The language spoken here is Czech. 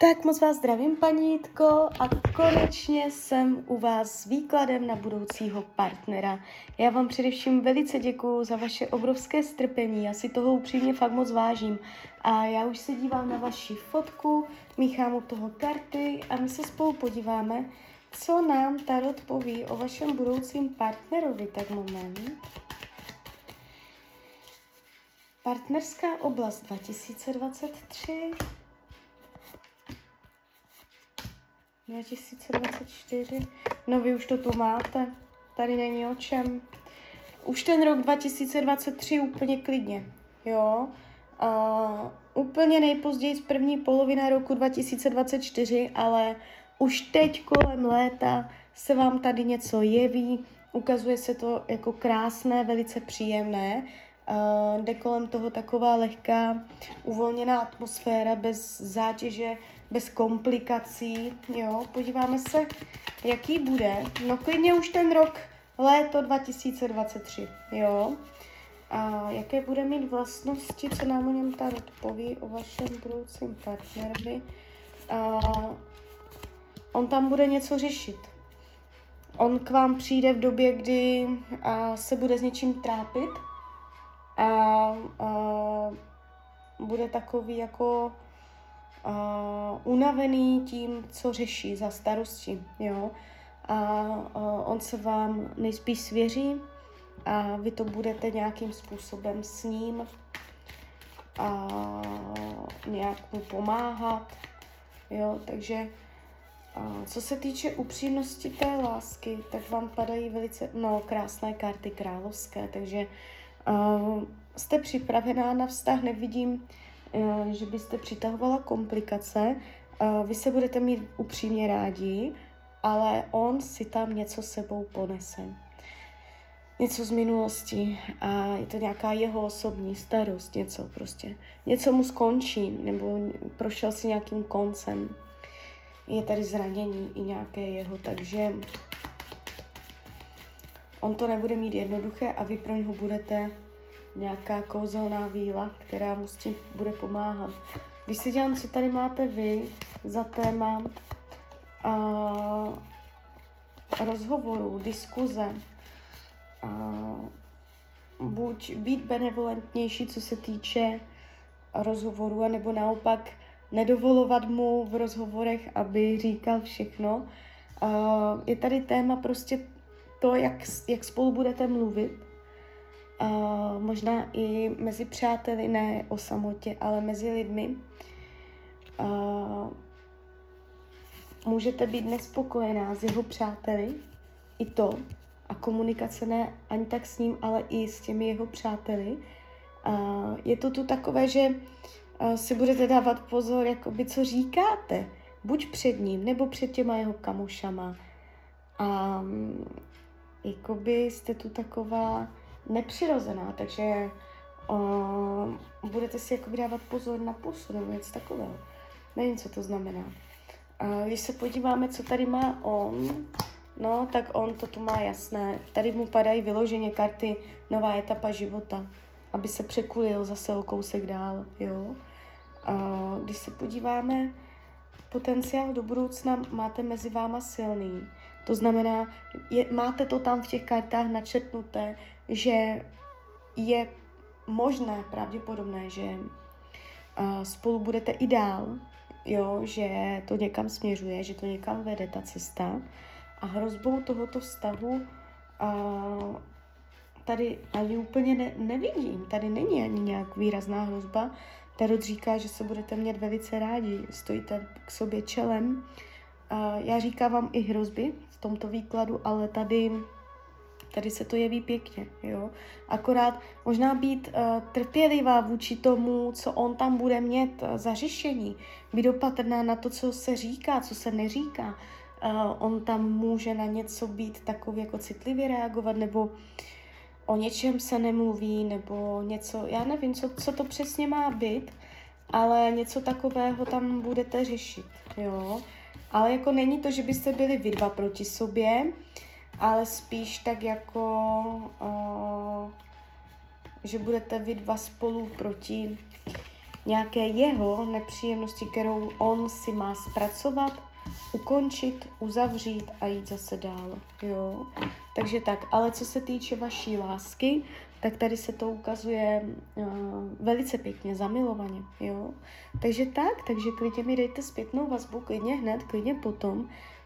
Tak moc vás zdravím, panítko, a konečně jsem u vás s výkladem na budoucího partnera. Já vám především velice děkuju za vaše obrovské strpení, já si toho upřímně fakt moc vážím. A já už se dívám na vaši fotku, míchám u toho karty a my se spolu podíváme, co nám Tarot poví o vašem budoucím partnerovi. Tak moment. Partnerská oblast 2023. 2024. No vy už to tu máte. Tady není o čem. Už ten rok 2023 úplně klidně. Jo. Uh, úplně nejpozději z první polovina roku 2024, ale už teď kolem léta se vám tady něco jeví, ukazuje se to jako krásné, velice příjemné. Uh, jde kolem toho taková lehká, uvolněná atmosféra bez zátěže, bez komplikací, jo. Podíváme se, jaký bude. No klidně už ten rok, léto 2023, jo. A jaké bude mít vlastnosti, co nám o něm ta poví, o vašem budoucím partnerovi. A on tam bude něco řešit. On k vám přijde v době, kdy a, se bude s něčím trápit a, a bude takový jako uh, unavený tím, co řeší za starosti, jo. A uh, on se vám nejspíš svěří a vy to budete nějakým způsobem s ním a nějak mu pomáhat, jo, takže a co se týče upřímnosti té lásky, tak vám padají velice no, krásné karty královské, takže uh, jste připravená na vztah, nevidím že byste přitahovala komplikace. Eh, vy se budete mít upřímně rádi, ale on si tam něco sebou ponese. Něco z minulosti a je to nějaká jeho osobní starost, něco prostě. Něco mu skončí, nebo prošel si nějakým koncem. Je tady zranění i nějaké jeho, takže on to nebude mít jednoduché a vy pro něho budete nějaká kouzelná víla, která mu s tím bude pomáhat. Když si dělám, co tady máte vy za téma a, rozhovoru, diskuze, a, buď být benevolentnější, co se týče rozhovoru, nebo naopak nedovolovat mu v rozhovorech, aby říkal všechno. Je tady téma prostě to, jak, jak spolu budete mluvit, možná i mezi přáteli, ne o samotě, ale mezi lidmi. Uh, můžete být nespokojená s jeho přáteli, i to, a komunikace ne ani tak s ním, ale i s těmi jeho přáteli. Uh, je to tu takové, že uh, si budete dávat pozor, jakoby, co říkáte, buď před ním, nebo před těma jeho kamošama. A um, jakoby jste tu taková nepřirozená, takže uh, budete si jako dávat pozor na pusu nebo něco takového. Nevím, co to znamená. Uh, když se podíváme, co tady má on, no, tak on to tu má jasné. Tady mu padají vyloženě karty nová etapa života, aby se překulil zase o kousek dál, jo. Uh, když se podíváme, potenciál do budoucna máte mezi váma silný. To znamená, je, máte to tam v těch kartách načetnuté, že je možné, pravděpodobné, že uh, spolu budete i dál, jo, že to někam směřuje, že to někam vede ta cesta. A hrozbou tohoto vztahu uh, tady ani úplně ne, nevidím. Tady není ani nějak výrazná hrozba. Tarot říká, že se budete mít velice rádi, stojíte k sobě čelem. Já říkám vám i hrozby v tomto výkladu, ale tady Tady se to jeví pěkně, jo. Akorát možná být uh, trpělivá vůči tomu, co on tam bude mít uh, za řešení. Být opatrná na to, co se říká, co se neříká. Uh, on tam může na něco být takový jako citlivě reagovat, nebo o něčem se nemluví, nebo něco, já nevím, co, co to přesně má být, ale něco takového tam budete řešit, jo. Ale jako není to, že byste byli vy dva proti sobě, ale spíš tak jako, uh, že budete vy dva spolu proti nějaké jeho nepříjemnosti, kterou on si má zpracovat, ukončit, uzavřít a jít zase dál. Jo? Takže tak, ale co se týče vaší lásky, tak tady se to ukazuje uh, velice pěkně, zamilovaně, jo. Takže tak, takže klidně mi dejte zpětnou vazbu, klidně hned, klidně potom